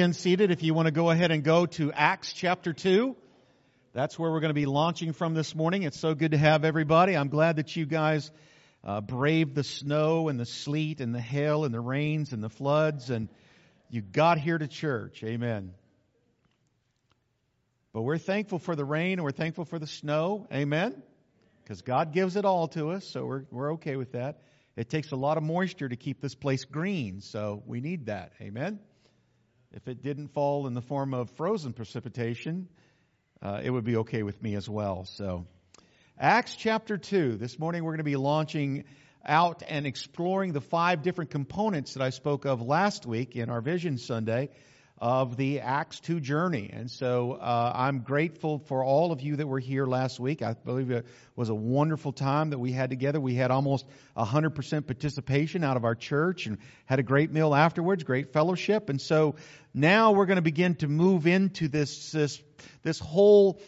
been seated, if you want to go ahead and go to Acts chapter 2, that's where we're going to be launching from this morning. It's so good to have everybody. I'm glad that you guys uh, braved the snow and the sleet and the hail and the rains and the floods and you got here to church. Amen. But we're thankful for the rain and we're thankful for the snow. Amen. Because God gives it all to us, so we're, we're okay with that. It takes a lot of moisture to keep this place green, so we need that. Amen. If it didn't fall in the form of frozen precipitation, uh, it would be okay with me as well. So, Acts chapter 2. This morning we're going to be launching out and exploring the five different components that I spoke of last week in our Vision Sunday of the Acts 2 journey. And so uh, I'm grateful for all of you that were here last week. I believe it was a wonderful time that we had together. We had almost 100% participation out of our church and had a great meal afterwards, great fellowship. And so now we're going to begin to move into this, this, this whole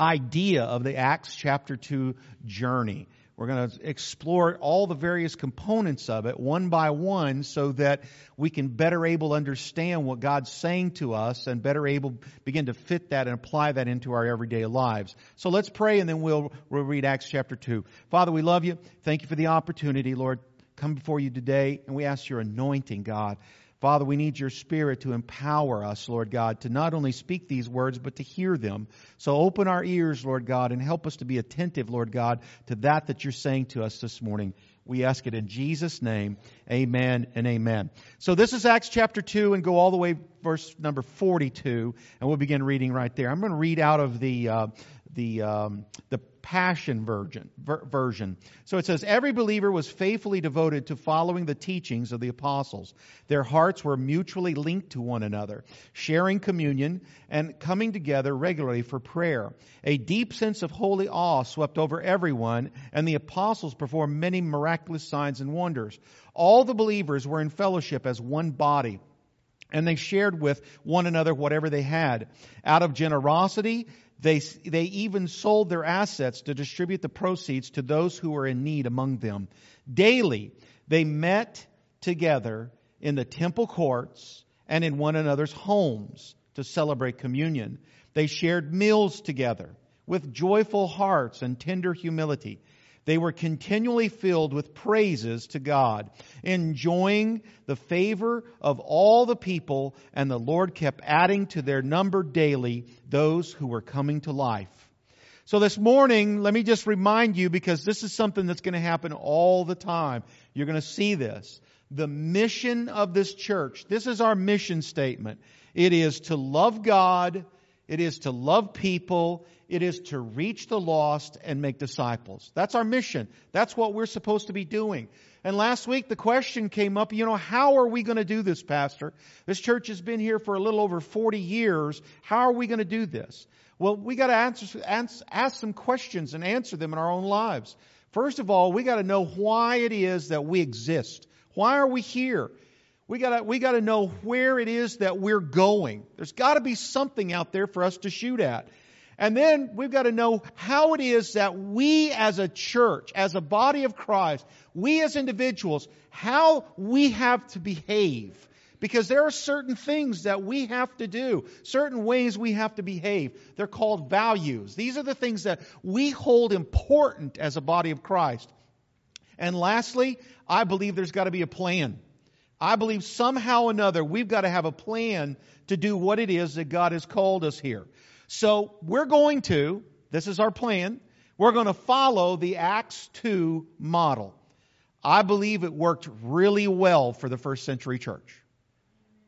idea of the Acts chapter 2 journey. We're going to explore all the various components of it one by one so that we can better able understand what God's saying to us and better able begin to fit that and apply that into our everyday lives. So let's pray and then we'll, we'll read Acts chapter 2. Father, we love you. Thank you for the opportunity, Lord. Come before you today and we ask your anointing, God. Father, we need your Spirit to empower us, Lord God, to not only speak these words, but to hear them. So open our ears, Lord God, and help us to be attentive, Lord God, to that that you're saying to us this morning. We ask it in Jesus' name. Amen and amen. So this is Acts chapter 2 and go all the way verse number 42 and we'll begin reading right there. I'm going to read out of the, uh, the, um, the Passion version, ver- version. So it says, Every believer was faithfully devoted to following the teachings of the apostles. Their hearts were mutually linked to one another, sharing communion and coming together regularly for prayer. A deep sense of holy awe swept over everyone, and the apostles performed many miraculous signs and wonders. All the believers were in fellowship as one body and they shared with one another whatever they had. Out of generosity, they, they even sold their assets to distribute the proceeds to those who were in need among them. Daily, they met together in the temple courts and in one another's homes to celebrate communion. They shared meals together with joyful hearts and tender humility. They were continually filled with praises to God, enjoying the favor of all the people, and the Lord kept adding to their number daily those who were coming to life. So this morning, let me just remind you, because this is something that's going to happen all the time. You're going to see this. The mission of this church, this is our mission statement. It is to love God, it is to love people, it is to reach the lost and make disciples. That's our mission. That's what we're supposed to be doing. And last week the question came up, you know, how are we going to do this, Pastor? This church has been here for a little over 40 years. How are we going to do this? Well, we got to answer, answer, ask some questions and answer them in our own lives. First of all, we got to know why it is that we exist. Why are we here? We got we got to know where it is that we're going. There's got to be something out there for us to shoot at. And then we've got to know how it is that we as a church, as a body of Christ, we as individuals, how we have to behave. Because there are certain things that we have to do, certain ways we have to behave. They're called values. These are the things that we hold important as a body of Christ. And lastly, I believe there's got to be a plan. I believe somehow or another we've got to have a plan to do what it is that God has called us here. So we're going to, this is our plan, we're going to follow the Acts 2 model. I believe it worked really well for the first century church.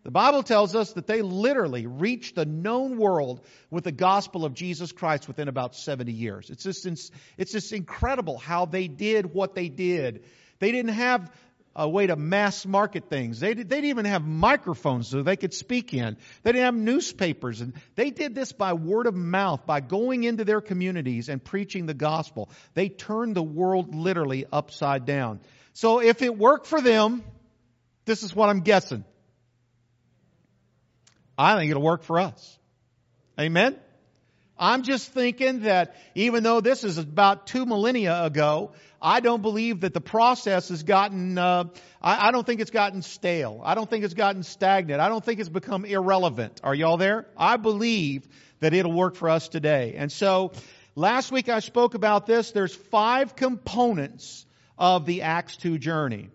The Bible tells us that they literally reached the known world with the gospel of Jesus Christ within about 70 years. It's just, it's just incredible how they did what they did. They didn't have a way to mass market things. They, did, they didn't even have microphones so they could speak in. They didn't have newspapers. And they did this by word of mouth, by going into their communities and preaching the gospel. They turned the world literally upside down. So if it worked for them, this is what I'm guessing. I think it'll work for us. Amen? I'm just thinking that even though this is about two millennia ago, I don't believe that the process has gotten, uh, I, I don't think it's gotten stale. I don't think it's gotten stagnant. I don't think it's become irrelevant. Are y'all there? I believe that it'll work for us today. And so, last week I spoke about this. There's five components of the Acts 2 journey.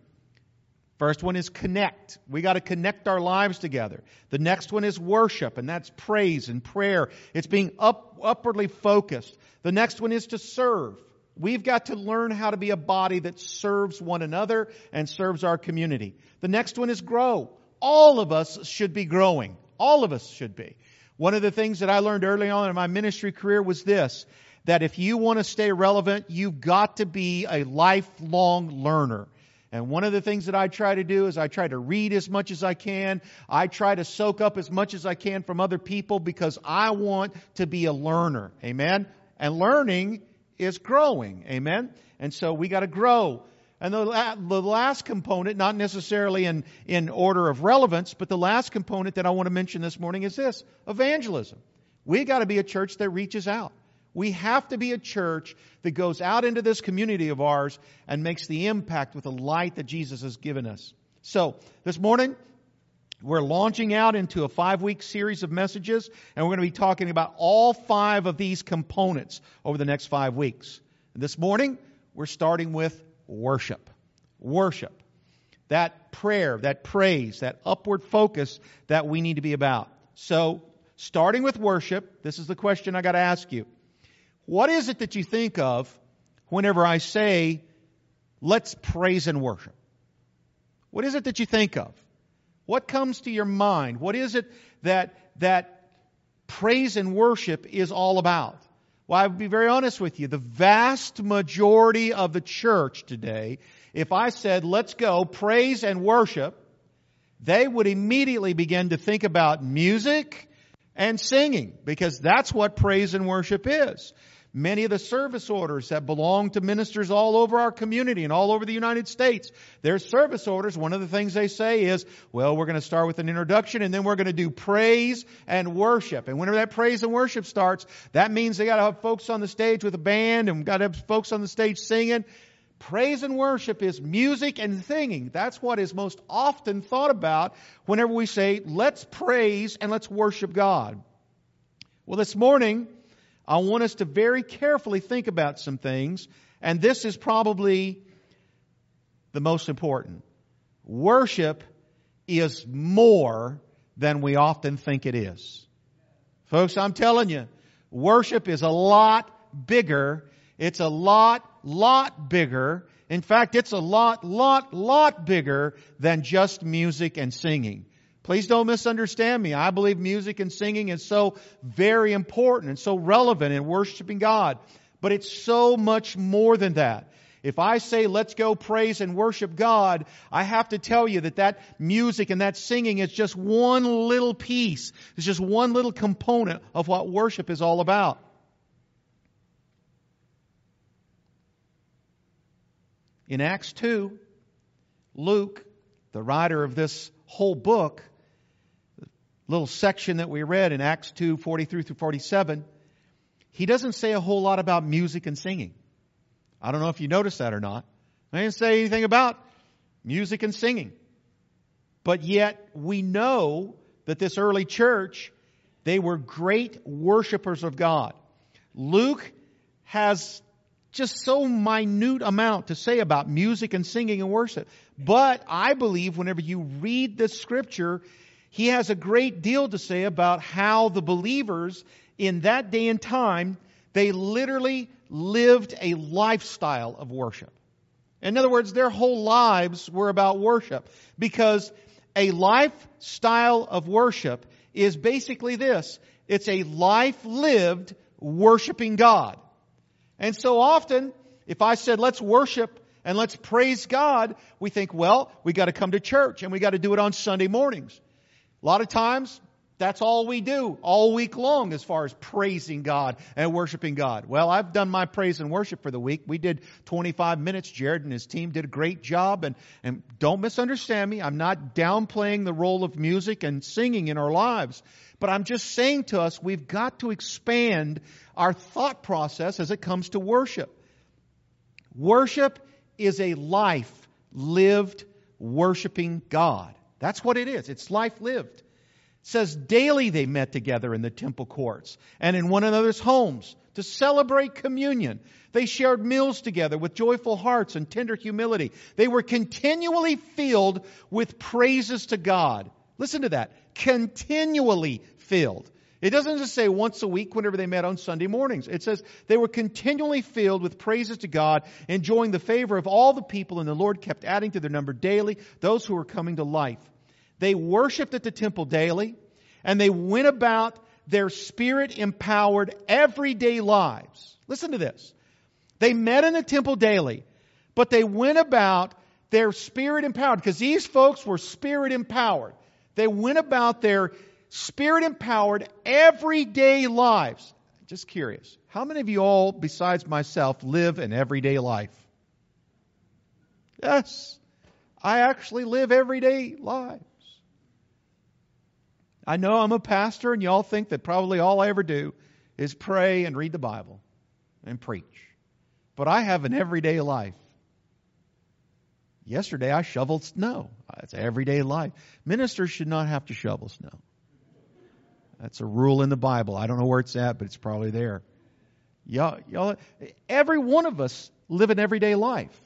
First one is connect. We got to connect our lives together. The next one is worship, and that's praise and prayer. It's being up, upwardly focused. The next one is to serve. We've got to learn how to be a body that serves one another and serves our community. The next one is grow. All of us should be growing. All of us should be. One of the things that I learned early on in my ministry career was this that if you want to stay relevant, you've got to be a lifelong learner. And one of the things that I try to do is I try to read as much as I can. I try to soak up as much as I can from other people because I want to be a learner. Amen? And learning is growing. Amen? And so we got to grow. And the, the last component, not necessarily in, in order of relevance, but the last component that I want to mention this morning is this evangelism. We got to be a church that reaches out. We have to be a church that goes out into this community of ours and makes the impact with the light that Jesus has given us. So, this morning, we're launching out into a five week series of messages, and we're going to be talking about all five of these components over the next five weeks. And this morning, we're starting with worship. Worship. That prayer, that praise, that upward focus that we need to be about. So, starting with worship, this is the question I got to ask you. What is it that you think of whenever I say, let's praise and worship? What is it that you think of? What comes to your mind? What is it that, that praise and worship is all about? Well, I would be very honest with you. The vast majority of the church today, if I said, let's go praise and worship, they would immediately begin to think about music and singing because that's what praise and worship is. Many of the service orders that belong to ministers all over our community and all over the United States, their service orders, one of the things they say is, well, we're going to start with an introduction and then we're going to do praise and worship. And whenever that praise and worship starts, that means they got to have folks on the stage with a band and got to have folks on the stage singing. Praise and worship is music and singing. That's what is most often thought about whenever we say, let's praise and let's worship God. Well, this morning, I want us to very carefully think about some things, and this is probably the most important. Worship is more than we often think it is. Folks, I'm telling you, worship is a lot bigger. It's a lot, lot bigger. In fact, it's a lot, lot, lot bigger than just music and singing. Please don't misunderstand me. I believe music and singing is so very important and so relevant in worshiping God. But it's so much more than that. If I say let's go praise and worship God, I have to tell you that that music and that singing is just one little piece. It's just one little component of what worship is all about. In Acts 2, Luke, the writer of this whole book, little section that we read in Acts 2 43 through 47, he doesn't say a whole lot about music and singing. I don't know if you noticed that or not. He didn't say anything about music and singing. But yet we know that this early church, they were great worshipers of God. Luke has just so minute amount to say about music and singing and worship. But I believe whenever you read this scripture, he has a great deal to say about how the believers in that day and time, they literally lived a lifestyle of worship. In other words, their whole lives were about worship because a lifestyle of worship is basically this. It's a life lived worshiping God. And so often, if I said, let's worship and let's praise God, we think, well, we got to come to church and we got to do it on Sunday mornings. A lot of times, That's all we do all week long as far as praising God and worshiping God. Well, I've done my praise and worship for the week. We did 25 minutes. Jared and his team did a great job. And, and don't misunderstand me. I'm not downplaying the role of music and singing in our lives. But I'm just saying to us, we've got to expand our thought process as it comes to worship. Worship is a life lived worshiping God. That's what it is. It's life lived It says daily they met together in the temple courts and in one another's homes to celebrate communion. They shared meals together with joyful hearts and tender humility. They were continually filled with praises to God. Listen to that. Continually filled. It doesn't just say once a week whenever they met on Sunday mornings. It says they were continually filled with praises to God, enjoying the favor of all the people, and the Lord kept adding to their number daily those who were coming to life. They worshiped at the temple daily, and they went about their spirit empowered everyday lives. Listen to this. They met in the temple daily, but they went about their spirit empowered because these folks were spirit empowered. They went about their spirit empowered everyday lives. Just curious. How many of you all, besides myself, live an everyday life? Yes. I actually live everyday lives. I know I'm a pastor, and y'all think that probably all I ever do is pray and read the Bible and preach. But I have an everyday life. Yesterday I shoveled snow. It's everyday life. Ministers should not have to shovel snow. That's a rule in the Bible. I don't know where it's at, but it's probably there. Y'all, y'all, every one of us live an everyday life.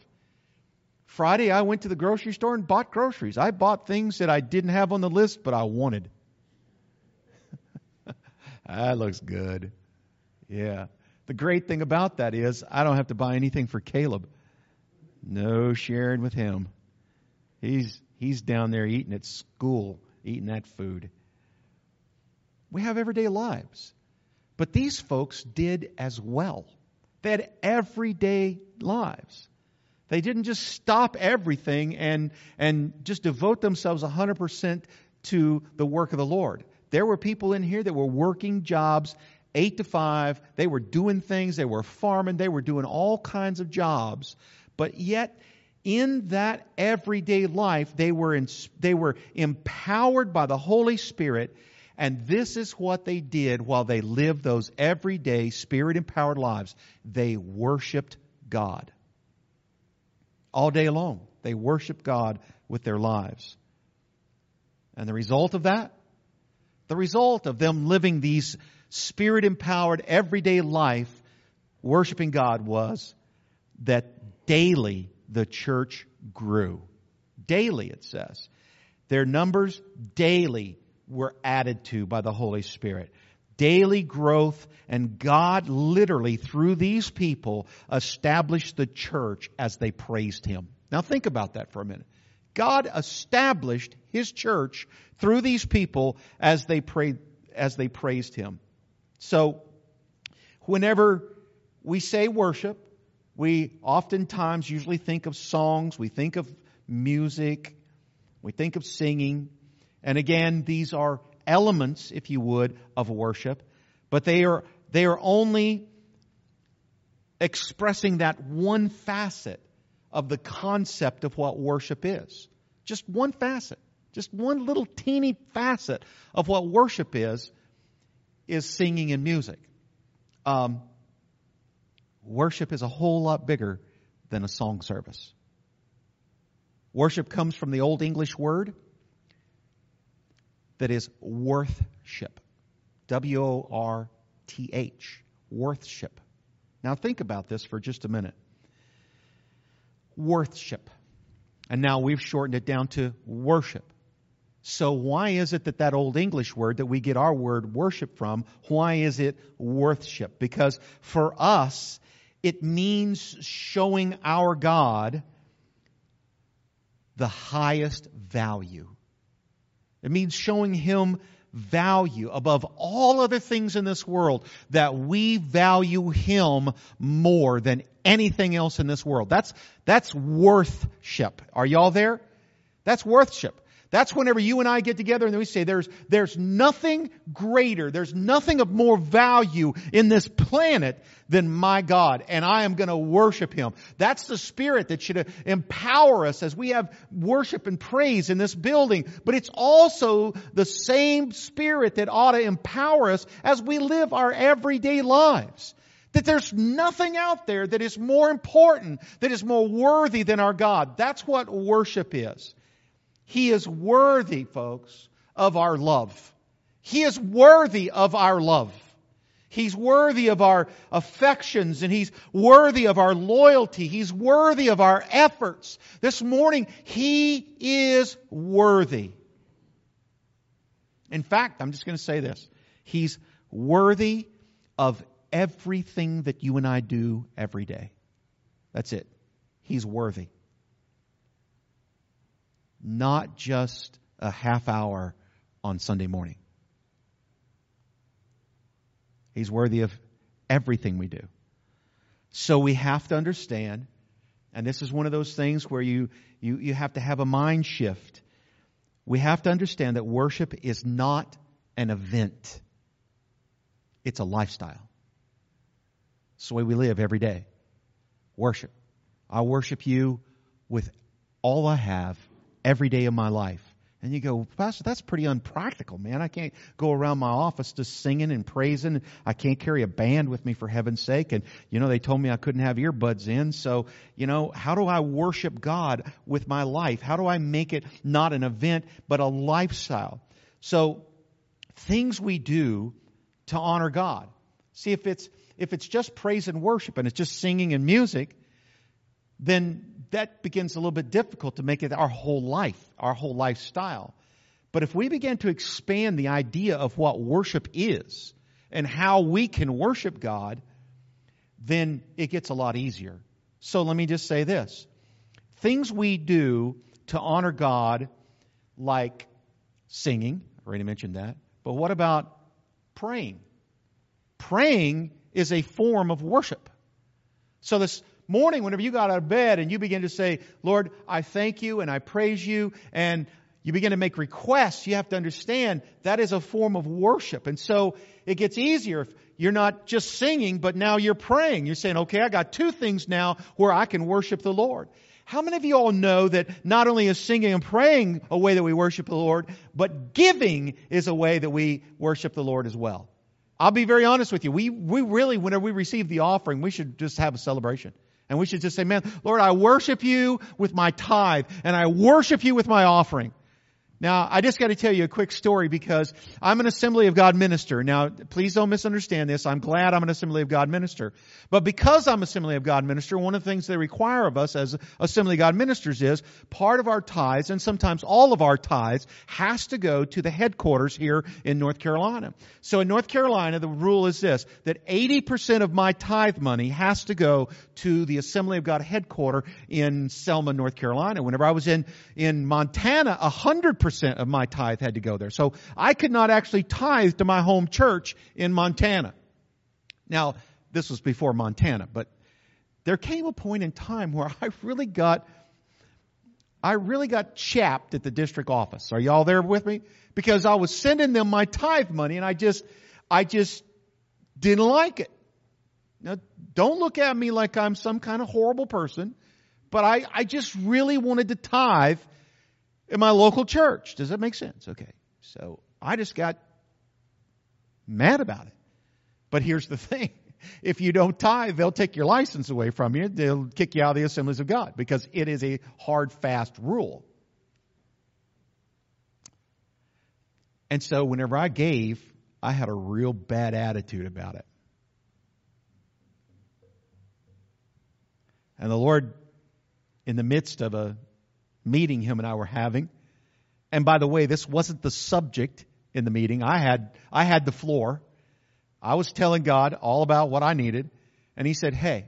Friday, I went to the grocery store and bought groceries. I bought things that I didn't have on the list, but I wanted. That looks good. Yeah. The great thing about that is I don't have to buy anything for Caleb. No sharing with him. He's he's down there eating at school, eating that food. We have everyday lives. But these folks did as well. They had everyday lives. They didn't just stop everything and, and just devote themselves 100% to the work of the Lord. There were people in here that were working jobs eight to five. They were doing things. They were farming. They were doing all kinds of jobs. But yet, in that everyday life, they were, in, they were empowered by the Holy Spirit. And this is what they did while they lived those everyday spirit empowered lives. They worshiped God. All day long, they worshiped God with their lives. And the result of that? The result of them living these spirit empowered everyday life, worshiping God, was that daily the church grew. Daily, it says. Their numbers daily were added to by the Holy Spirit. Daily growth, and God literally, through these people, established the church as they praised Him. Now think about that for a minute. God established His church through these people as they prayed, as they praised Him. So, whenever we say worship, we oftentimes usually think of songs, we think of music, we think of singing. And again, these are elements, if you would, of worship, but they are, they are only expressing that one facet of the concept of what worship is. Just one facet, just one little teeny facet of what worship is, is singing and music. Um, worship is a whole lot bigger than a song service. Worship comes from the Old English word that is worthship. W O R T H. Worthship. Now think about this for just a minute worthship. And now we've shortened it down to worship. So why is it that that old English word that we get our word worship from, why is it worthship? Because for us, it means showing our God the highest value. It means showing Him value above all other things in this world, that we value Him more than anything else in this world. That's, that's worthship. Are y'all there? That's worthship. That's whenever you and I get together and we say there's, there's nothing greater, there's nothing of more value in this planet than my God, and I am going to worship Him. That's the spirit that should empower us as we have worship and praise in this building, but it's also the same spirit that ought to empower us as we live our everyday lives. That there's nothing out there that is more important, that is more worthy than our God. That's what worship is. He is worthy, folks, of our love. He is worthy of our love. He's worthy of our affections and He's worthy of our loyalty. He's worthy of our efforts. This morning, He is worthy. In fact, I'm just going to say this. He's worthy of everything that you and I do every day. That's it. He's worthy not just a half hour on Sunday morning. He's worthy of everything we do. So we have to understand, and this is one of those things where you, you, you have to have a mind shift. We have to understand that worship is not an event, it's a lifestyle. It's the way we live every day. Worship. I worship you with all I have every day of my life. And you go, Pastor, that's pretty unpractical, man. I can't go around my office just singing and praising. I can't carry a band with me for heaven's sake. And, you know, they told me I couldn't have earbuds in. So, you know, how do I worship God with my life? How do I make it not an event, but a lifestyle? So, things we do to honor God. See, if it's, if it's just praise and worship and it's just singing and music, then that begins a little bit difficult to make it our whole life, our whole lifestyle. But if we begin to expand the idea of what worship is and how we can worship God, then it gets a lot easier. So let me just say this. Things we do to honor God, like singing, I already mentioned that, but what about praying? Praying is a form of worship. So this morning, whenever you got out of bed and you begin to say, Lord, I thank you and I praise you, and you begin to make requests, you have to understand that is a form of worship. And so it gets easier if you're not just singing, but now you're praying. You're saying, okay, I got two things now where I can worship the Lord. How many of you all know that not only is singing and praying a way that we worship the Lord, but giving is a way that we worship the Lord as well? I'll be very honest with you. We, we really, whenever we receive the offering, we should just have a celebration. And we should just say, man, Lord, I worship you with my tithe and I worship you with my offering. Now, I just got to tell you a quick story because I'm an Assembly of God minister. Now, please don't misunderstand this. I'm glad I'm an Assembly of God minister. But because I'm Assembly of God minister, one of the things they require of us as Assembly of God ministers is part of our tithes and sometimes all of our tithes has to go to the headquarters here in North Carolina. So in North Carolina, the rule is this, that 80% of my tithe money has to go to the Assembly of God headquarters in Selma, North Carolina. Whenever I was in, in Montana, 100% percent of my tithe had to go there. So I could not actually tithe to my home church in Montana. Now, this was before Montana, but there came a point in time where I really got I really got chapped at the district office. Are y'all there with me? Because I was sending them my tithe money and I just I just didn't like it. Now, don't look at me like I'm some kind of horrible person, but I, I just really wanted to tithe in my local church. Does that make sense? Okay. So I just got mad about it. But here's the thing. If you don't tithe, they'll take your license away from you. They'll kick you out of the assemblies of God because it is a hard, fast rule. And so whenever I gave, I had a real bad attitude about it. And the Lord, in the midst of a meeting him and I were having. And by the way, this wasn't the subject in the meeting. I had, I had the floor. I was telling God all about what I needed. And he said, Hey,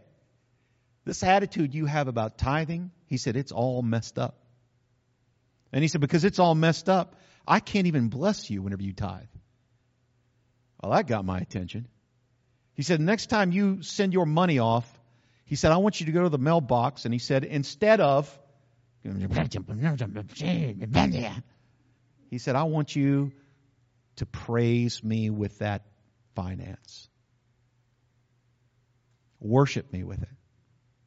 this attitude you have about tithing, he said, it's all messed up. And he said, because it's all messed up, I can't even bless you whenever you tithe. Well, that got my attention. He said, next time you send your money off, he said, I want you to go to the mailbox. And he said, instead of He said, I want you to praise me with that finance. Worship me with it.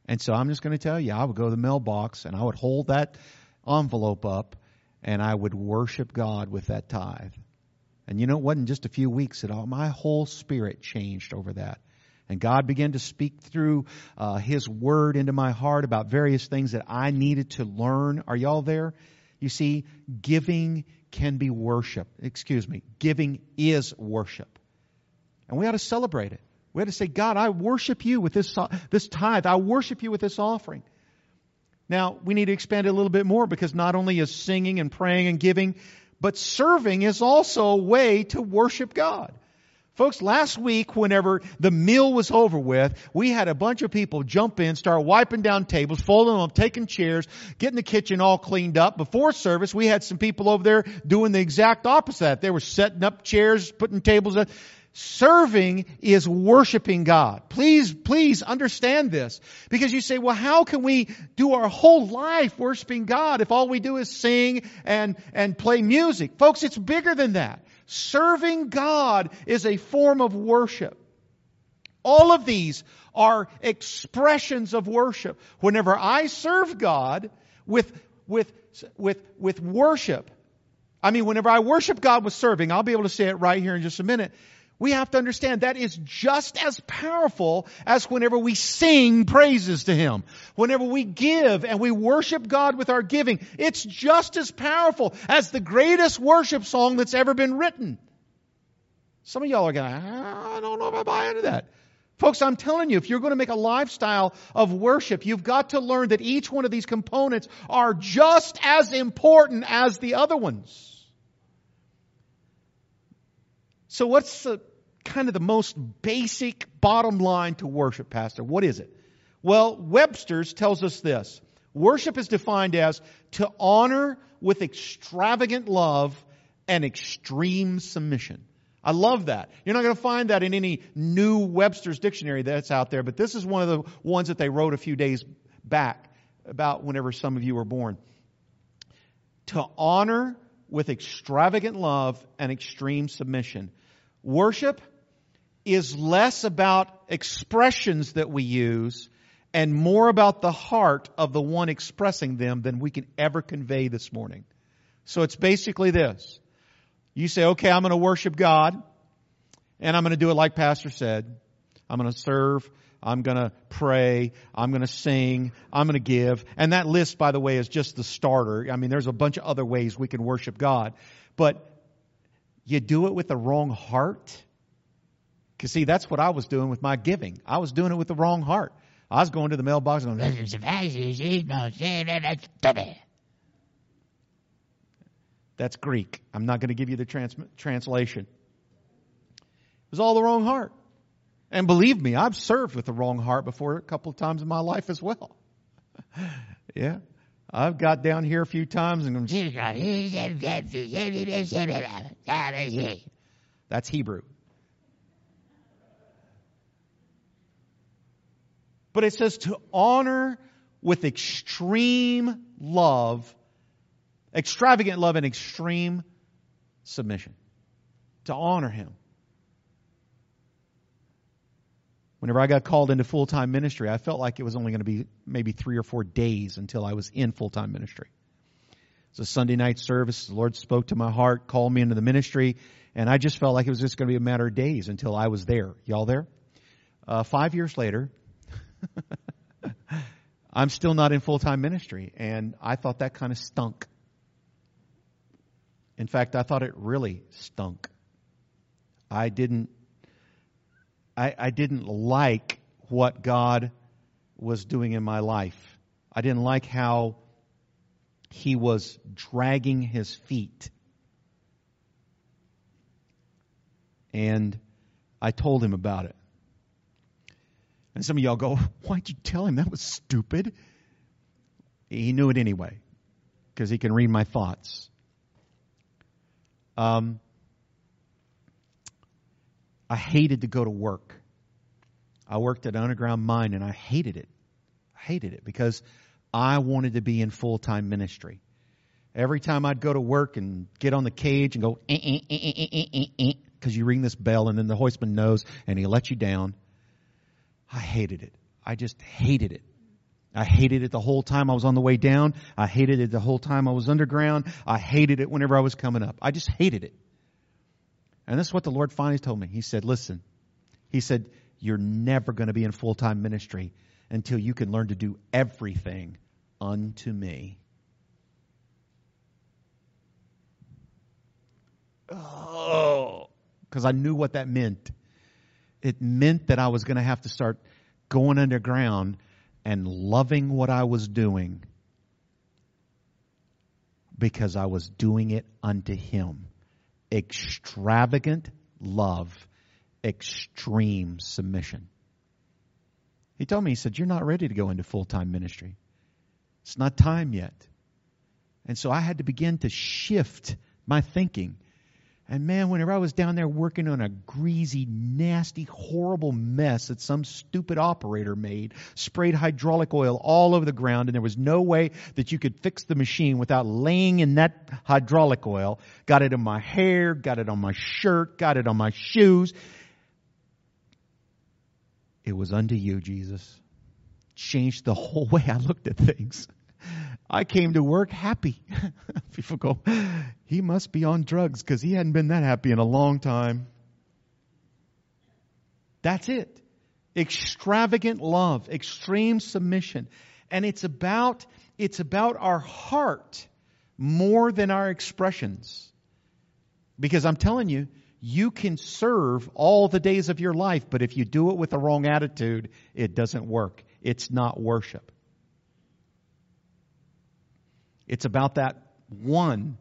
And so I'm just going to tell you, I would go to the mailbox and I would hold that envelope up and I would worship God with that tithe. And you know, it wasn't just a few weeks at all. My whole spirit changed over that. And God began to speak through uh, His Word into my heart about various things that I needed to learn. Are y'all there? You see, giving can be worship. Excuse me. Giving is worship. And we ought to celebrate it. We ought to say, God, I worship you with this, this tithe. I worship you with this offering. Now, we need to expand it a little bit more because not only is singing and praying and giving, but serving is also a way to worship God. Folks, last week, whenever the meal was over with, we had a bunch of people jump in, start wiping down tables, folding them up, taking chairs, getting the kitchen all cleaned up. Before service, we had some people over there doing the exact opposite. They were setting up chairs, putting tables up. Serving is worshiping God. Please, please understand this. Because you say, well, how can we do our whole life worshiping God if all we do is sing and, and play music? Folks, it's bigger than that. Serving God is a form of worship. All of these are expressions of worship. Whenever I serve God with, with, with, with worship, I mean, whenever I worship God with serving, I'll be able to say it right here in just a minute. We have to understand that is just as powerful as whenever we sing praises to Him. Whenever we give and we worship God with our giving, it's just as powerful as the greatest worship song that's ever been written. Some of y'all are going, ah, I don't know if I buy into that. Folks, I'm telling you, if you're going to make a lifestyle of worship, you've got to learn that each one of these components are just as important as the other ones. So, what's the kind of the most basic bottom line to worship, Pastor? What is it? Well, Webster's tells us this worship is defined as to honor with extravagant love and extreme submission. I love that. You're not going to find that in any new Webster's dictionary that's out there, but this is one of the ones that they wrote a few days back about whenever some of you were born. To honor with extravagant love and extreme submission. Worship is less about expressions that we use and more about the heart of the one expressing them than we can ever convey this morning. So it's basically this. You say, okay, I'm going to worship God and I'm going to do it like Pastor said. I'm going to serve. I'm going to pray. I'm going to sing. I'm going to give. And that list, by the way, is just the starter. I mean, there's a bunch of other ways we can worship God. But you do it with the wrong heart. Because, see, that's what I was doing with my giving. I was doing it with the wrong heart. I was going to the mailbox and going, That's Greek. I'm not going to give you the trans- translation. It was all the wrong heart. And believe me, I've served with the wrong heart before a couple of times in my life as well. yeah. I've got down here a few times and that's Hebrew. But it says to honor with extreme love, extravagant love and extreme submission. To honor him. Whenever I got called into full time ministry, I felt like it was only going to be maybe three or four days until I was in full time ministry. It's a Sunday night service. The Lord spoke to my heart, called me into the ministry, and I just felt like it was just going to be a matter of days until I was there. Y'all there? Uh, five years later, I'm still not in full time ministry, and I thought that kind of stunk. In fact, I thought it really stunk. I didn't I, I didn't like what God was doing in my life. I didn't like how he was dragging his feet. And I told him about it. And some of y'all go, Why'd you tell him? That was stupid. He knew it anyway, because he can read my thoughts. Um, I hated to go to work. I worked at an underground mine and I hated it. I hated it because I wanted to be in full time ministry. Every time I'd go to work and get on the cage and go, because eh, eh, eh, you ring this bell and then the hoistman knows and he lets you down. I hated it. I just hated it. I hated it the whole time I was on the way down. I hated it the whole time I was underground. I hated it whenever I was coming up. I just hated it. And this is what the Lord finally told me. He said, listen, he said, you're never going to be in full time ministry until you can learn to do everything unto me. Oh, because I knew what that meant. It meant that I was going to have to start going underground and loving what I was doing because I was doing it unto Him. Extravagant love, extreme submission. He told me, he said, You're not ready to go into full time ministry. It's not time yet. And so I had to begin to shift my thinking. And man, whenever I was down there working on a greasy, nasty, horrible mess that some stupid operator made, sprayed hydraulic oil all over the ground, and there was no way that you could fix the machine without laying in that hydraulic oil, got it in my hair, got it on my shirt, got it on my shoes. It was unto you, Jesus. Changed the whole way I looked at things. I came to work happy. People go, he must be on drugs because he hadn't been that happy in a long time. That's it. Extravagant love, extreme submission. And it's about, it's about our heart more than our expressions. Because I'm telling you, you can serve all the days of your life, but if you do it with the wrong attitude, it doesn't work. It's not worship. It's about that one,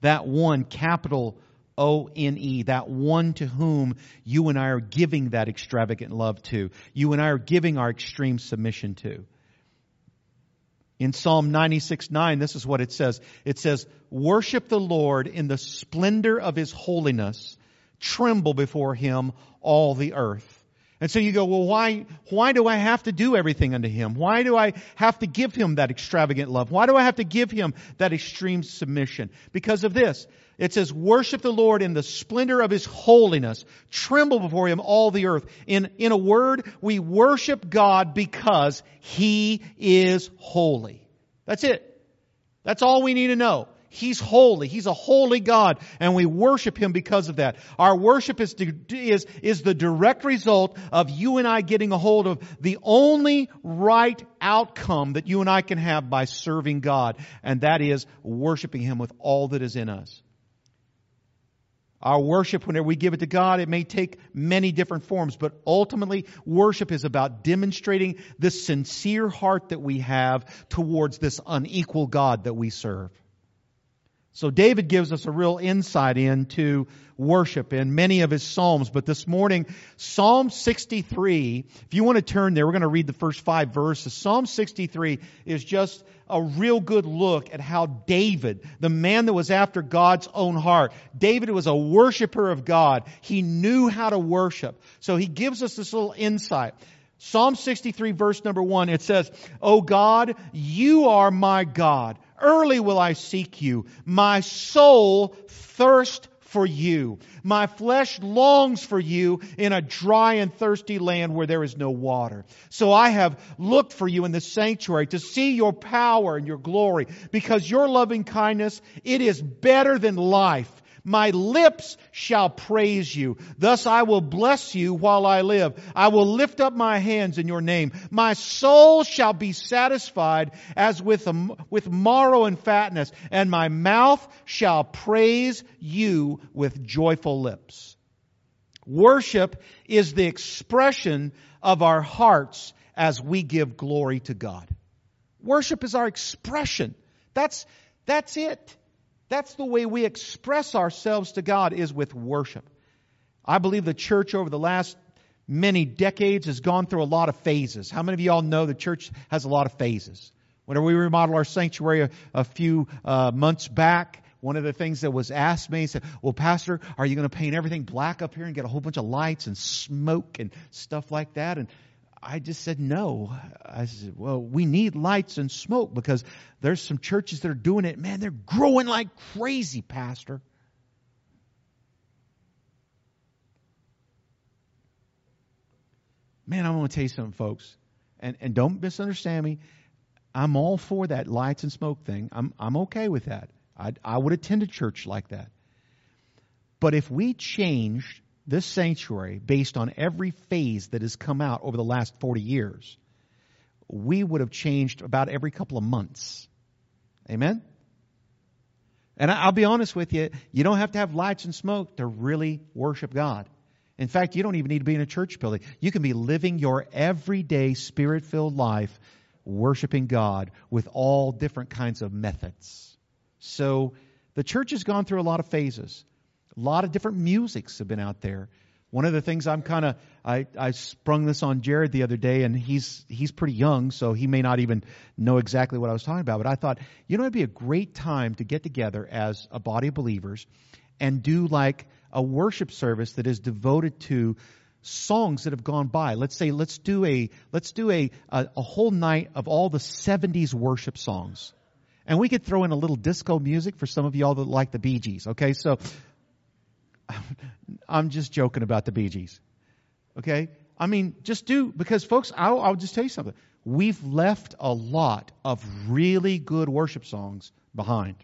that one capital O N E, that one to whom you and I are giving that extravagant love to. You and I are giving our extreme submission to. In Psalm 96 9, this is what it says. It says, Worship the Lord in the splendor of his holiness tremble before him all the earth. And so you go, well, why, why do I have to do everything unto him? Why do I have to give him that extravagant love? Why do I have to give him that extreme submission? Because of this. It says, worship the Lord in the splendor of his holiness. Tremble before him all the earth. In, in a word, we worship God because he is holy. That's it. That's all we need to know. He's holy. He's a holy God, and we worship Him because of that. Our worship is, is, is the direct result of you and I getting a hold of the only right outcome that you and I can have by serving God, and that is worshiping Him with all that is in us. Our worship, whenever we give it to God, it may take many different forms, but ultimately, worship is about demonstrating the sincere heart that we have towards this unequal God that we serve. So David gives us a real insight into worship in many of his Psalms. But this morning, Psalm 63, if you want to turn there, we're going to read the first five verses. Psalm 63 is just a real good look at how David, the man that was after God's own heart, David was a worshiper of God. He knew how to worship. So he gives us this little insight. Psalm 63 verse number one, it says, O God, you are my God. Early will I seek you. My soul thirsts for you. My flesh longs for you in a dry and thirsty land where there is no water. So I have looked for you in the sanctuary to see your power and your glory because your loving kindness, it is better than life. My lips shall praise you. Thus I will bless you while I live. I will lift up my hands in your name. My soul shall be satisfied as with, a, with marrow and fatness, and my mouth shall praise you with joyful lips. Worship is the expression of our hearts as we give glory to God. Worship is our expression. That's, that's it. That's the way we express ourselves to God is with worship. I believe the church over the last many decades has gone through a lot of phases. How many of y'all know the church has a lot of phases? Whenever we remodeled our sanctuary a, a few uh, months back, one of the things that was asked me said, "Well, Pastor, are you going to paint everything black up here and get a whole bunch of lights and smoke and stuff like that?" And I just said no. I said, well, we need lights and smoke because there's some churches that are doing it. Man, they're growing like crazy, Pastor. Man, I want to tell you something, folks. And, and don't misunderstand me. I'm all for that lights and smoke thing. I'm, I'm okay with that. I, I would attend a church like that. But if we changed this sanctuary based on every phase that has come out over the last 40 years, we would have changed about every couple of months. Amen? And I'll be honest with you, you don't have to have lights and smoke to really worship God. In fact, you don't even need to be in a church building. You can be living your everyday spirit filled life worshiping God with all different kinds of methods. So the church has gone through a lot of phases. A lot of different musics have been out there. One of the things I'm kind of I, I sprung this on Jared the other day, and he's he's pretty young, so he may not even know exactly what I was talking about. But I thought, you know, it'd be a great time to get together as a body of believers and do like a worship service that is devoted to songs that have gone by. Let's say let's do a let's do a a, a whole night of all the 70s worship songs. And we could throw in a little disco music for some of y'all that like the Bee Gees. Okay, so I'm just joking about the Bee Gees. Okay? I mean, just do, because folks, I'll, I'll just tell you something. We've left a lot of really good worship songs behind.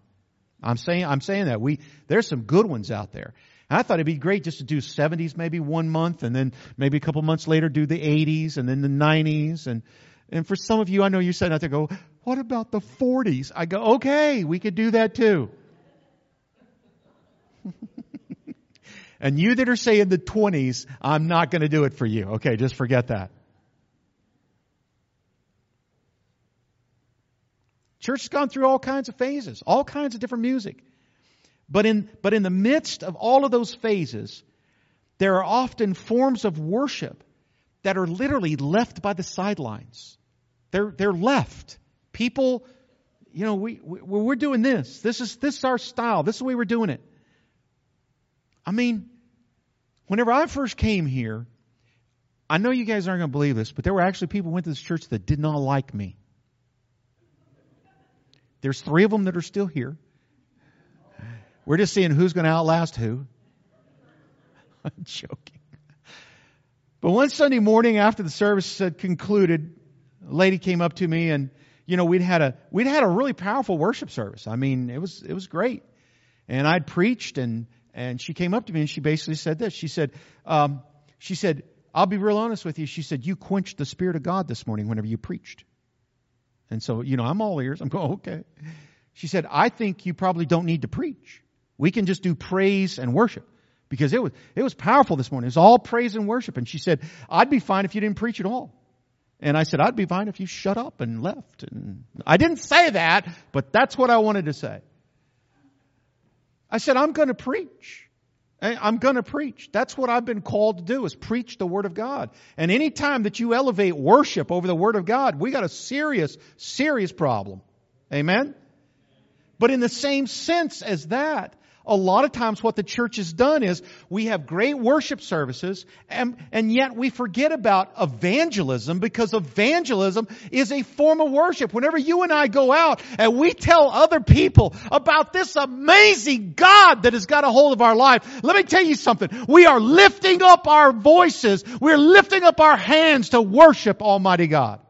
I'm saying, I'm saying that. We, there's some good ones out there. I thought it'd be great just to do 70s maybe one month and then maybe a couple months later do the 80s and then the 90s. And, and for some of you, I know you're sitting out there go, what about the 40s? I go, okay, we could do that too. And you that are saying the 20s, I'm not going to do it for you. Okay, just forget that. Church has gone through all kinds of phases, all kinds of different music. But in, but in the midst of all of those phases, there are often forms of worship that are literally left by the sidelines. They're, they're left. People, you know, we, we, we're doing this. This is, this is our style. This is the way we're doing it. I mean, Whenever I first came here, I know you guys aren't going to believe this, but there were actually people who went to this church that did not like me. There's three of them that are still here. We're just seeing who's going to outlast who. I'm joking. But one Sunday morning after the service had concluded, a lady came up to me and you know we'd had a we'd had a really powerful worship service. I mean, it was it was great. And I'd preached and and she came up to me and she basically said this. She said, um, she said, I'll be real honest with you. She said, you quenched the Spirit of God this morning whenever you preached. And so, you know, I'm all ears. I'm going, okay. She said, I think you probably don't need to preach. We can just do praise and worship because it was, it was powerful this morning. It was all praise and worship. And she said, I'd be fine if you didn't preach at all. And I said, I'd be fine if you shut up and left. And I didn't say that, but that's what I wanted to say. I said, I'm going to preach. Eh, I'm going to preach. That's what I've been called to do is preach the Word of God. And any time that you elevate worship over the Word of God, we got a serious, serious problem. Amen? But in the same sense as that, a lot of times what the church has done is we have great worship services and, and yet we forget about evangelism because evangelism is a form of worship. Whenever you and I go out and we tell other people about this amazing God that has got a hold of our life, let me tell you something. We are lifting up our voices. We're lifting up our hands to worship Almighty God.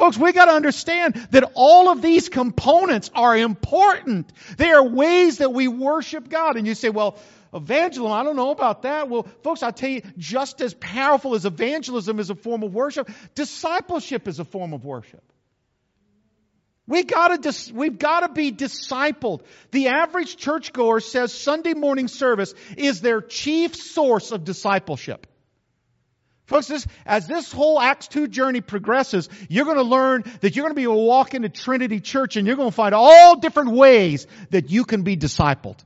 Folks, we got to understand that all of these components are important. They are ways that we worship God. And you say, well, evangelism, I don't know about that. Well, folks, I'll tell you, just as powerful as evangelism is a form of worship, discipleship is a form of worship. We gotta, we've gotta be discipled. The average churchgoer says Sunday morning service is their chief source of discipleship. Folks, this, as this whole Acts 2 journey progresses, you're going to learn that you're going to be able to Trinity Church and you're going to find all different ways that you can be discipled.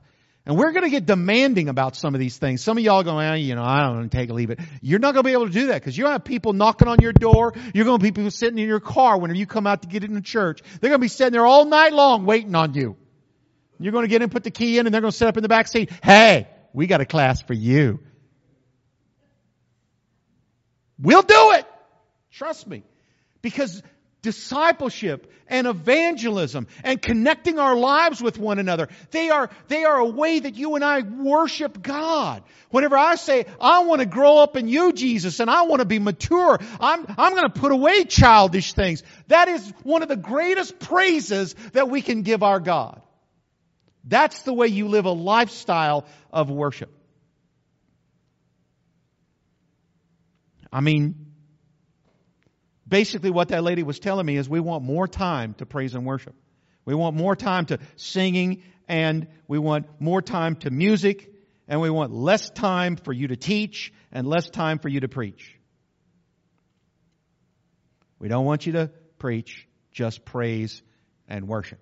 And we're going to get demanding about some of these things. Some of y'all go, well, you know, I don't to take a leave it. You're not going to be able to do that because you have people knocking on your door. You're going to be people sitting in your car whenever you come out to get into church. They're going to be sitting there all night long waiting on you. You're going to get in, put the key in, and they're going to sit up in the back seat. Hey, we got a class for you. We'll do it. Trust me. Because discipleship and evangelism and connecting our lives with one another. They are, they are a way that you and I worship God. Whenever I say, I want to grow up in you, Jesus, and I want to be mature, I'm, I'm going to put away childish things. That is one of the greatest praises that we can give our God. That's the way you live a lifestyle of worship. I mean, basically what that lady was telling me is we want more time to praise and worship. We want more time to singing and we want more time to music and we want less time for you to teach and less time for you to preach. We don't want you to preach, just praise and worship.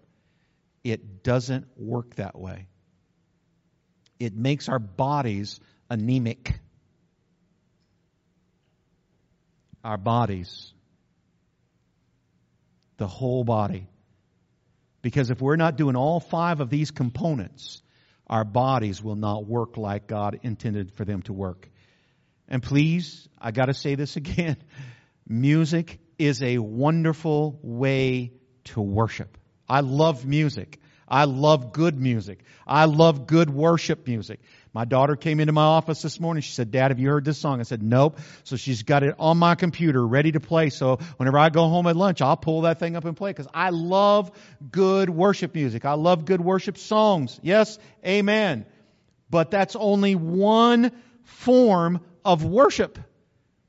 It doesn't work that way. It makes our bodies anemic. Our bodies the whole body. Because if we're not doing all five of these components, our bodies will not work like God intended for them to work. And please, I gotta say this again. Music is a wonderful way to worship. I love music. I love good music. I love good worship music. My daughter came into my office this morning. She said, Dad, have you heard this song? I said, Nope. So she's got it on my computer ready to play. So whenever I go home at lunch, I'll pull that thing up and play because I love good worship music. I love good worship songs. Yes, amen. But that's only one form of worship.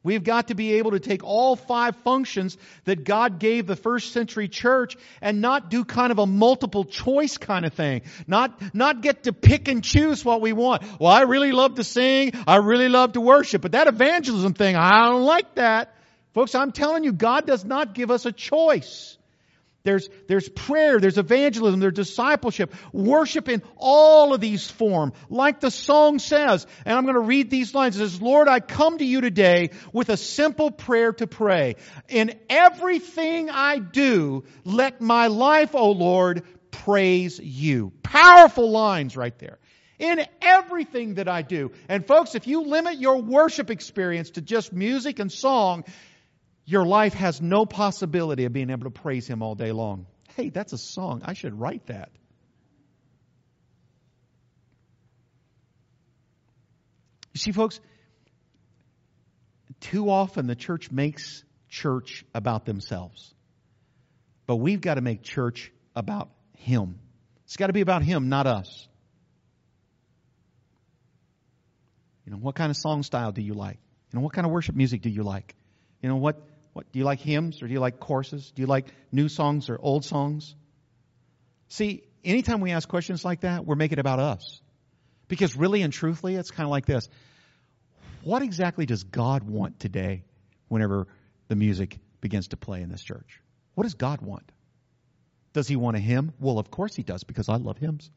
We've got to be able to take all five functions that God gave the first century church and not do kind of a multiple choice kind of thing. Not, not get to pick and choose what we want. Well, I really love to sing. I really love to worship, but that evangelism thing, I don't like that. Folks, I'm telling you, God does not give us a choice. There's, there's prayer, there's evangelism, there's discipleship, worship in all of these form, like the song says. And I'm going to read these lines. It says, Lord, I come to you today with a simple prayer to pray. In everything I do, let my life, O Lord, praise you. Powerful lines right there in everything that I do. And folks, if you limit your worship experience to just music and song, your life has no possibility of being able to praise Him all day long. Hey, that's a song. I should write that. You see, folks, too often the church makes church about themselves. But we've got to make church about Him. It's got to be about Him, not us. You know, what kind of song style do you like? You know, what kind of worship music do you like? You know, what what, do you like hymns or do you like courses? Do you like new songs or old songs? See, anytime we ask questions like that, we're making it about us. Because really and truthfully, it's kind of like this. What exactly does God want today whenever the music begins to play in this church? What does God want? Does he want a hymn? Well, of course he does because I love hymns.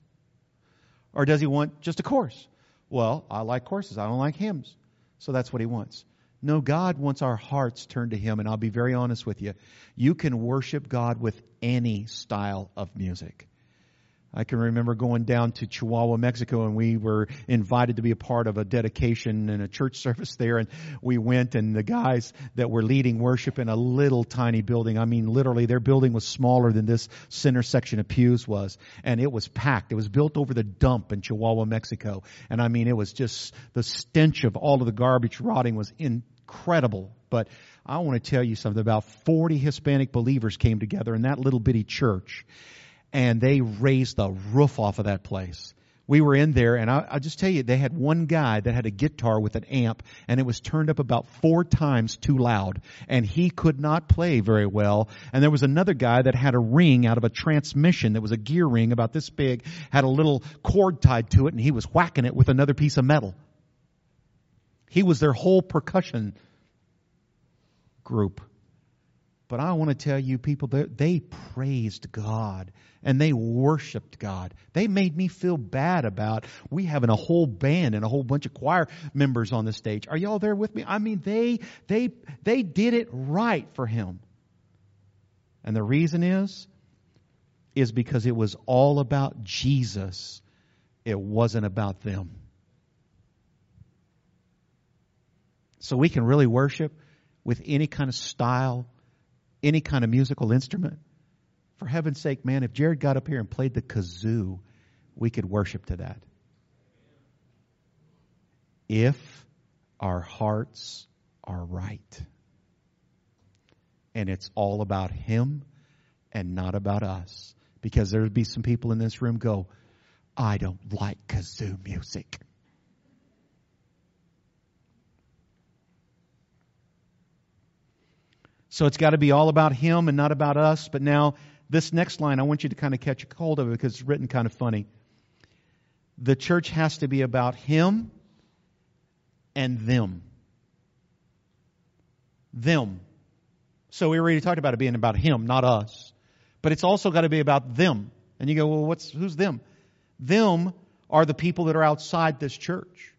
Or does he want just a course? Well, I like courses. I don't like hymns. So that's what he wants. No, God wants our hearts turned to Him. And I'll be very honest with you. You can worship God with any style of music. I can remember going down to Chihuahua, Mexico, and we were invited to be a part of a dedication and a church service there. And we went, and the guys that were leading worship in a little tiny building, I mean, literally, their building was smaller than this center section of pews was. And it was packed. It was built over the dump in Chihuahua, Mexico. And I mean, it was just the stench of all of the garbage rotting was incredible. But I want to tell you something about 40 Hispanic believers came together in that little bitty church and they raised the roof off of that place. We were in there, and I, will just tell you, they had one guy that had a guitar with an amp, and it was turned up about four times too loud, and he could not play very well. And there was another guy that had a ring out of a transmission that was a gear ring about this big, had a little cord tied to it, and he was whacking it with another piece of metal. He was their whole percussion group. But I want to tell you, people, they praised God and they worshiped God. They made me feel bad about we having a whole band and a whole bunch of choir members on the stage. Are y'all there with me? I mean, they they they did it right for Him. And the reason is, is because it was all about Jesus. It wasn't about them. So we can really worship with any kind of style, any kind of musical instrument. For heaven's sake, man, if Jared got up here and played the kazoo, we could worship to that. If our hearts are right. And it's all about Him and not about us. Because there would be some people in this room go, I don't like kazoo music. So it's got to be all about him and not about us. But now, this next line, I want you to kind of catch a hold of it because it's written kind of funny. The church has to be about him and them. Them. So we already talked about it being about him, not us. But it's also got to be about them. And you go, well, what's who's them? Them are the people that are outside this church.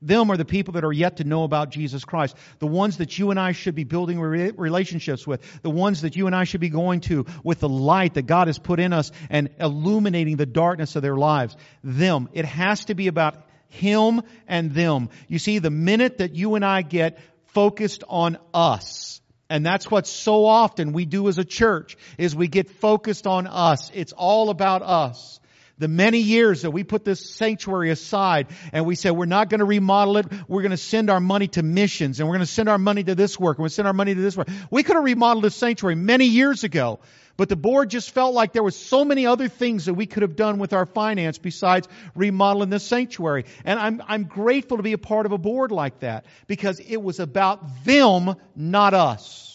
Them are the people that are yet to know about Jesus Christ. The ones that you and I should be building relationships with. The ones that you and I should be going to with the light that God has put in us and illuminating the darkness of their lives. Them. It has to be about Him and them. You see, the minute that you and I get focused on us, and that's what so often we do as a church, is we get focused on us. It's all about us the many years that we put this sanctuary aside and we said we're not going to remodel it, we're going to send our money to missions and we're going to send our money to this work and to send our money to this work. We could have remodeled this sanctuary many years ago, but the board just felt like there were so many other things that we could have done with our finance besides remodeling this sanctuary. And I'm, I'm grateful to be a part of a board like that because it was about them, not us.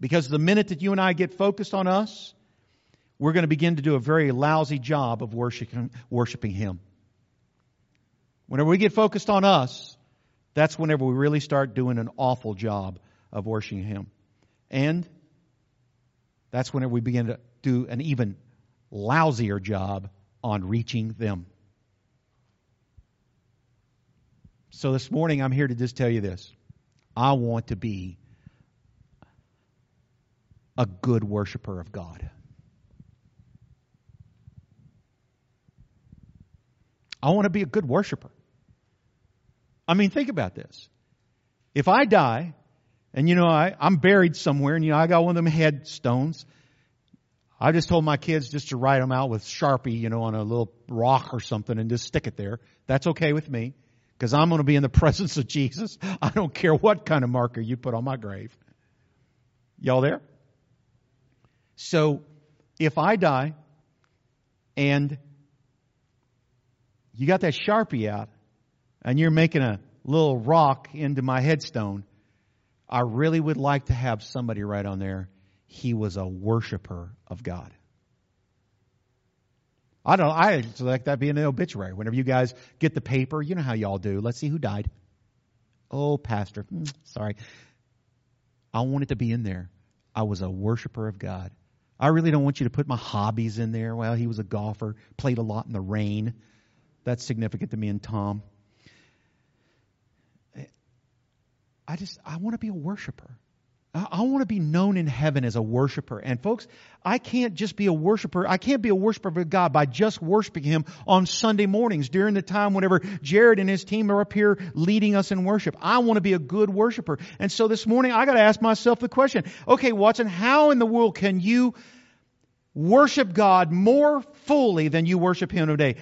Because the minute that you and I get focused on us, we're going to begin to do a very lousy job of worshiping, worshiping Him. Whenever we get focused on us, that's whenever we really start doing an awful job of worshiping Him. And that's whenever we begin to do an even lousier job on reaching them. So this morning, I'm here to just tell you this. I want to be a good worshiper of God. I want to be a good worshiper. I mean, think about this. If I die, and you know, I, I'm buried somewhere, and you know, I got one of them headstones. I just told my kids just to write them out with Sharpie, you know, on a little rock or something and just stick it there. That's okay with me because I'm going to be in the presence of Jesus. I don't care what kind of marker you put on my grave. Y'all there? So if I die and you got that Sharpie out and you're making a little rock into my headstone, I really would like to have somebody write on there, he was a worshiper of God. I don't I like that being an obituary. Whenever you guys get the paper, you know how y'all do. Let's see who died. Oh, pastor. Hmm, sorry. I want it to be in there. I was a worshiper of God. I really don't want you to put my hobbies in there. Well, he was a golfer, played a lot in the rain. That's significant to me and Tom. I just, I want to be a worshiper. I want to be known in heaven as a worshiper. And folks, I can't just be a worshiper. I can't be a worshiper of God by just worshiping Him on Sunday mornings during the time whenever Jared and his team are up here leading us in worship. I want to be a good worshiper. And so this morning I got to ask myself the question, okay, Watson, how in the world can you worship God more fully than you worship Him today?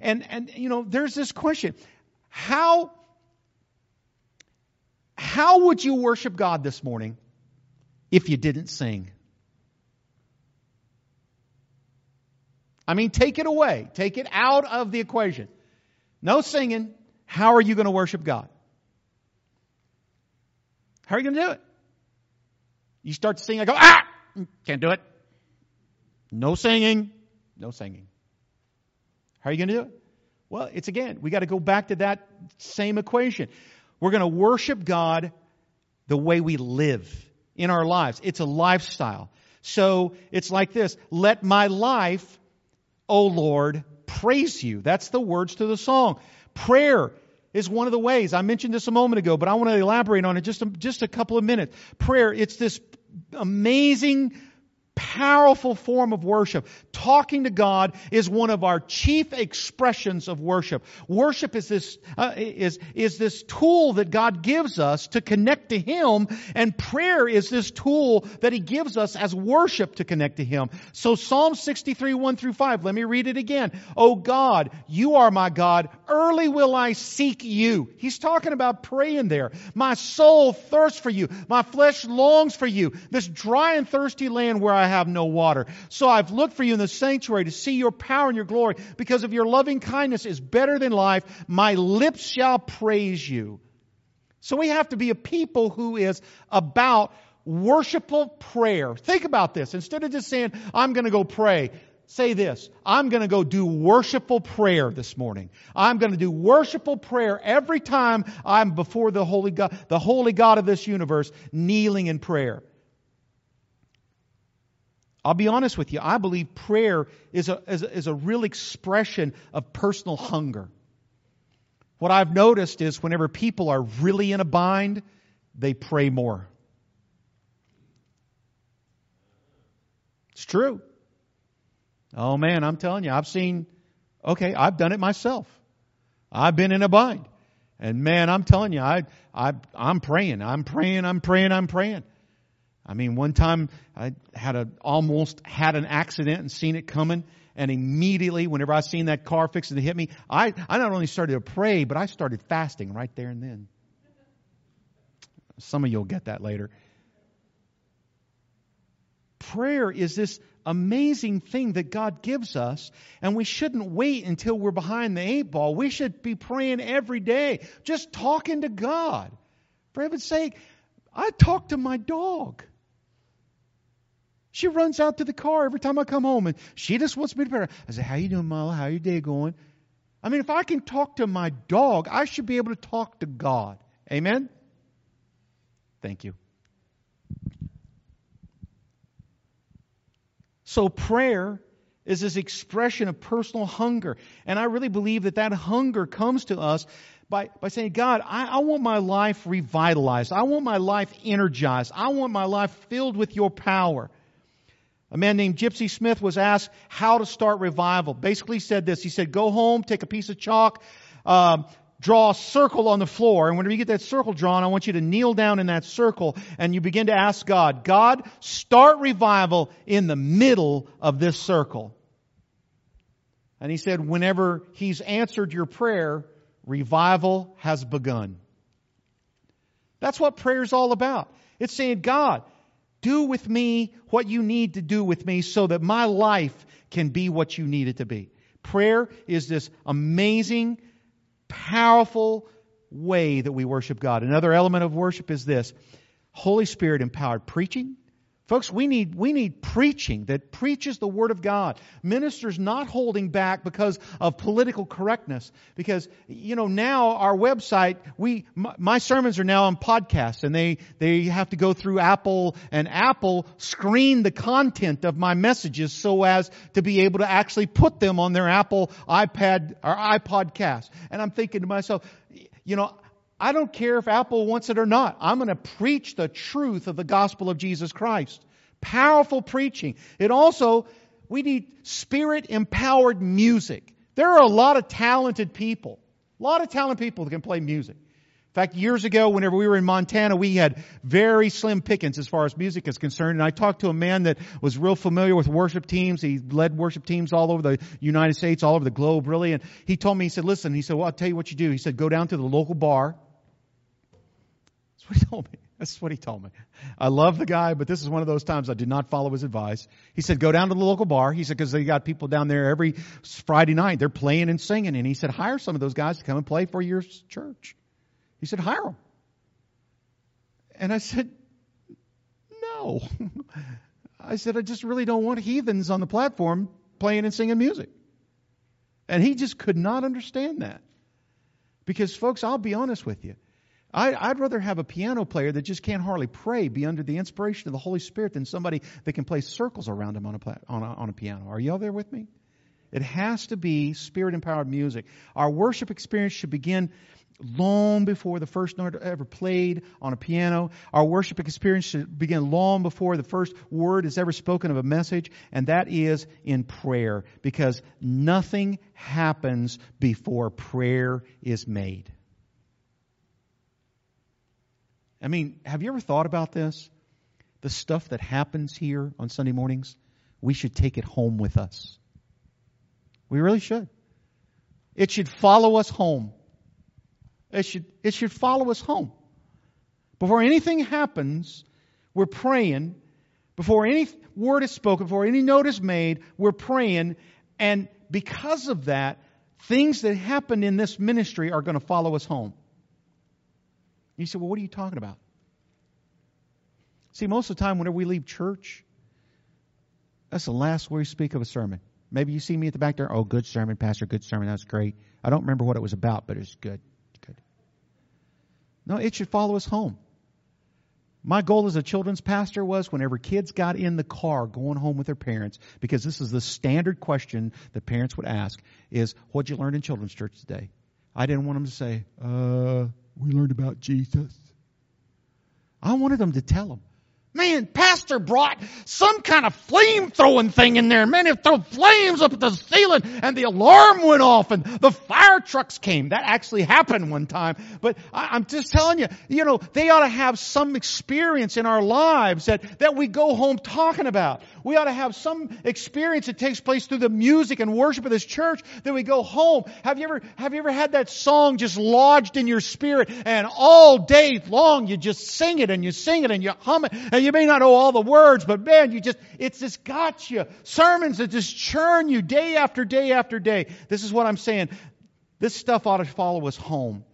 And, and, you know, there's this question. How, how would you worship God this morning if you didn't sing? I mean, take it away. Take it out of the equation. No singing. How are you going to worship God? How are you going to do it? You start to sing, I go, ah! Can't do it. No singing. No singing. How are you going to do it? Well, it's again, we got to go back to that same equation. We're going to worship God the way we live in our lives. It's a lifestyle. So it's like this Let my life, O Lord, praise you. That's the words to the song. Prayer is one of the ways. I mentioned this a moment ago, but I want to elaborate on it just a, just a couple of minutes. Prayer, it's this amazing powerful form of worship. Talking to God is one of our chief expressions of worship. Worship is this, uh, is, is this tool that God gives us to connect to Him, and prayer is this tool that He gives us as worship to connect to Him. So Psalm 63, 1 through 5, let me read it again. Oh God, you are my God. Early will I seek you. He's talking about praying there. My soul thirsts for you. My flesh longs for you. This dry and thirsty land where I have no water. So I've looked for you in the sanctuary to see your power and your glory because of your loving kindness is better than life. My lips shall praise you. So we have to be a people who is about worshipful prayer. Think about this. Instead of just saying, I'm going to go pray, say this. I'm going to go do worshipful prayer this morning. I'm going to do worshipful prayer every time I'm before the holy God, the holy God of this universe, kneeling in prayer. I'll be honest with you. I believe prayer is a, is a, is a real expression of personal hunger. What I've noticed is whenever people are really in a bind, they pray more. It's true. Oh man, I'm telling you, I've seen, okay, I've done it myself. I've been in a bind. And man, I'm telling you, I, I, I'm praying, I'm praying, I'm praying, I'm praying. I mean, one time I had a, almost had an accident and seen it coming and immediately, whenever I seen that car fixing to hit me, I, I not only started to pray, but I started fasting right there and then. Some of you will get that later. Prayer is this amazing thing that God gives us, and we shouldn't wait until we're behind the eight ball. We should be praying every day, just talking to God. For heaven's sake, I talk to my dog. She runs out to the car every time I come home, and she just wants me to pray. I say, "How you doing, Mala? How your day going?" I mean, if I can talk to my dog, I should be able to talk to God. Amen. Thank you. So prayer is this expression of personal hunger, and I really believe that that hunger comes to us by, by saying, God, I, I, want my life revitalized. I want my life energized. I want my life filled with your power. A man named Gypsy Smith was asked how to start revival. Basically said this. He said, go home, take a piece of chalk, um, draw a circle on the floor, and whenever you get that circle drawn, I want you to kneel down in that circle and you begin to ask God, God, start revival in the middle of this circle. And he said, whenever he's answered your prayer, revival has begun. That's what prayer is all about. It's saying, God, do with me what you need to do with me so that my life can be what you need it to be. Prayer is this amazing, powerful way that we worship God. Another element of worship is this Holy Spirit empowered preaching, Folks, we need, we need preaching that preaches the Word of God. Ministers not holding back because of political correctness. Because, you know, now our website, we, my, my sermons are now on podcasts and they, they have to go through Apple and Apple screen the content of my messages so as to be able to actually put them on their Apple iPad or iPodcast. And I'm thinking to myself, you know, I don't care if Apple wants it or not. I'm going to preach the truth of the gospel of Jesus Christ. Powerful preaching. It also, we need spirit empowered music. There are a lot of talented people, a lot of talented people that can play music. In fact, years ago, whenever we were in Montana, we had very slim pickings as far as music is concerned. And I talked to a man that was real familiar with worship teams. He led worship teams all over the United States, all over the globe, really. And he told me, he said, listen, he said, well, I'll tell you what you do. He said, go down to the local bar that's what he told me. That's what he told me. I love the guy, but this is one of those times I did not follow his advice. He said, go down to the local bar. He said, because they got people down there every Friday night. They're playing and singing. And he said, hire some of those guys to come and play for your church. He said, hire them. And I said, no. I said, I just really don't want heathens on the platform playing and singing music. And he just could not understand that. Because, folks, I'll be honest with you. I, would rather have a piano player that just can't hardly pray be under the inspiration of the Holy Spirit than somebody that can play circles around him on a, on a, on a piano. Are y'all there with me? It has to be spirit empowered music. Our worship experience should begin long before the first note ever played on a piano. Our worship experience should begin long before the first word is ever spoken of a message, and that is in prayer, because nothing happens before prayer is made. I mean, have you ever thought about this? The stuff that happens here on Sunday mornings, we should take it home with us. We really should. It should follow us home. It should, it should follow us home. Before anything happens, we're praying. Before any word is spoken, before any note is made, we're praying. And because of that, things that happen in this ministry are going to follow us home. You say, well, what are you talking about? See, most of the time, whenever we leave church, that's the last we speak of a sermon. Maybe you see me at the back there. Oh, good sermon, Pastor. Good sermon. That's great. I don't remember what it was about, but it was good. Good. No, it should follow us home. My goal as a children's pastor was whenever kids got in the car going home with their parents, because this is the standard question that parents would ask, is what'd you learn in children's church today? I didn't want them to say, uh, we learned about Jesus. I wanted them to tell them, Man, Pastor brought some kind of flame throwing thing in there. Man, it threw flames up at the ceiling and the alarm went off and the fire trucks came. That actually happened one time. But I, am just telling you, you know, they ought to have some experience in our lives that, that we go home talking about. We ought to have some experience that takes place through the music and worship of this church that we go home. Have you ever, have you ever had that song just lodged in your spirit and all day long you just sing it and you sing it and you hum it and you may not know all the words, but man, you just, it's just got you. Sermons that just churn you day after day after day. This is what I'm saying. This stuff ought to follow us home.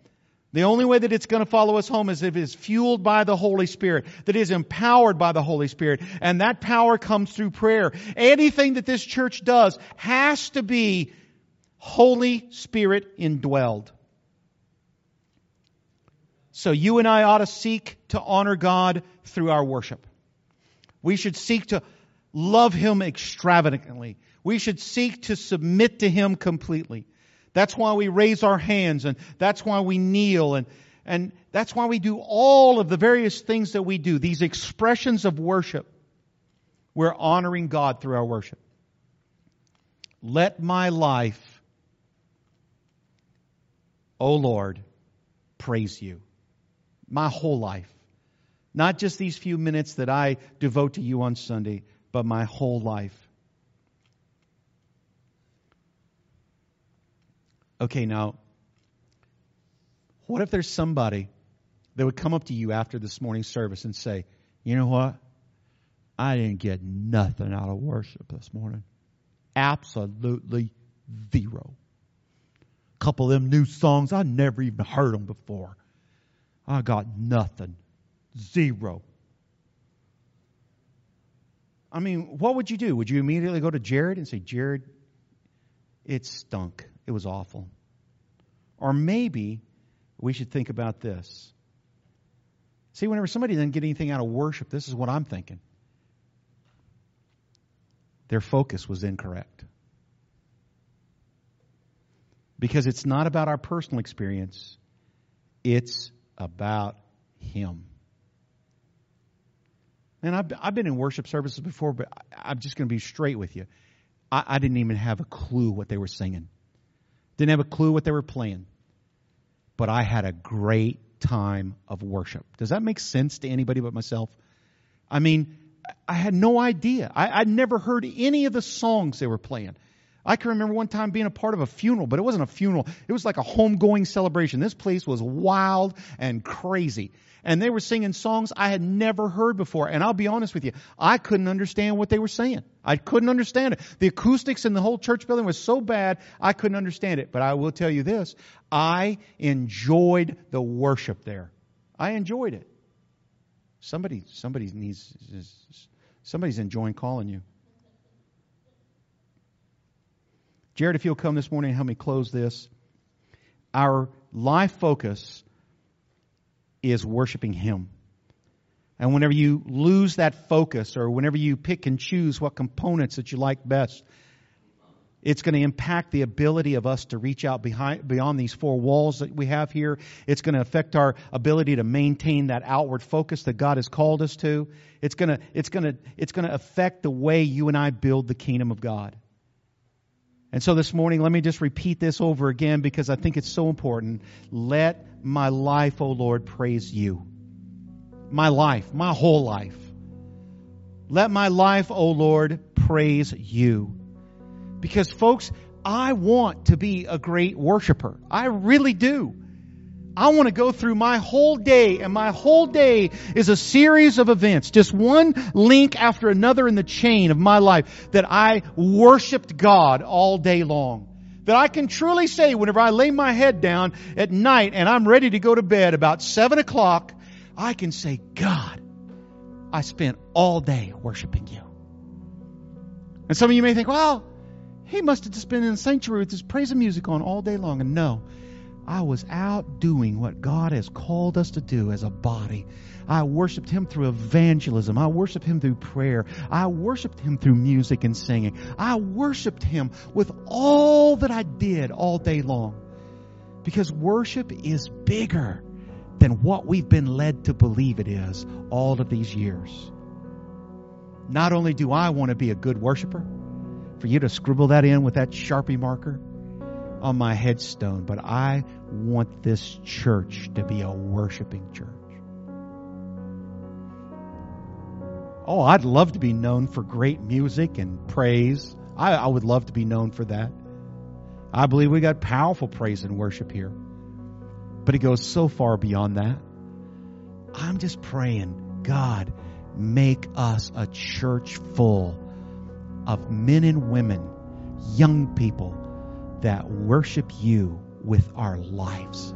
The only way that it's going to follow us home is if it's fueled by the Holy Spirit, that is empowered by the Holy Spirit. And that power comes through prayer. Anything that this church does has to be Holy Spirit indwelled. So you and I ought to seek to honor God through our worship. We should seek to love Him extravagantly. We should seek to submit to Him completely. That's why we raise our hands and that's why we kneel and, and that's why we do all of the various things that we do. These expressions of worship. We're honoring God through our worship. Let my life, O Lord, praise you. My whole life. Not just these few minutes that I devote to you on Sunday, but my whole life. Okay, now, what if there's somebody that would come up to you after this morning's service and say, you know what? I didn't get nothing out of worship this morning. Absolutely zero. A couple of them new songs, I never even heard them before. I got nothing. Zero. I mean, what would you do? Would you immediately go to Jared and say, Jared, it stunk. It was awful. Or maybe we should think about this. See, whenever somebody doesn't get anything out of worship, this is what I'm thinking. Their focus was incorrect. Because it's not about our personal experience, it's about Him. And I've, I've been in worship services before, but I'm just going to be straight with you. I, I didn't even have a clue what they were singing. Didn't have a clue what they were playing. But I had a great time of worship. Does that make sense to anybody but myself? I mean, I had no idea. I, would never heard any of the songs they were playing. I can remember one time being a part of a funeral, but it wasn't a funeral. It was like a homegoing celebration. This place was wild and crazy. And they were singing songs I had never heard before. And I'll be honest with you, I couldn't understand what they were saying. I couldn't understand it. The acoustics in the whole church building was so bad, I couldn't understand it. But I will tell you this I enjoyed the worship there. I enjoyed it. Somebody, somebody needs, somebody's enjoying calling you. Jared, if you'll come this morning and help me close this. Our life focus is worshiping Him. And whenever you lose that focus or whenever you pick and choose what components that you like best, It's going to impact the ability of us to reach out behind, beyond these four walls that we have here. It's going to affect our ability to maintain that outward focus that God has called us to. It's going to, it's going to, it's going to affect the way you and I build the kingdom of God. And so this morning, let me just repeat this over again because I think it's so important. Let my life, O oh Lord, praise you. My life, my whole life. Let my life, O oh Lord, praise you. Because, folks, I want to be a great worshiper. I really do. I want to go through my whole day, and my whole day is a series of events, just one link after another in the chain of my life that I worshiped God all day long. That I can truly say whenever I lay my head down at night and I'm ready to go to bed about seven o'clock, I can say, God, I spent all day worshiping you. And some of you may think, well, he must have just been in the sanctuary with his praise and music on all day long. And no, I was out doing what God has called us to do as a body. I worshiped Him through evangelism. I worshiped Him through prayer. I worshiped Him through music and singing. I worshiped Him with all that I did all day long. Because worship is bigger than what we've been led to believe it is all of these years. Not only do I want to be a good worshiper, for you to scribble that in with that Sharpie marker on my headstone, but I want this church to be a worshiping church. Oh, I'd love to be known for great music and praise. I, I would love to be known for that. I believe we got powerful praise and worship here. But it goes so far beyond that. I'm just praying, God, make us a church full of men and women, young people that worship you with our lives.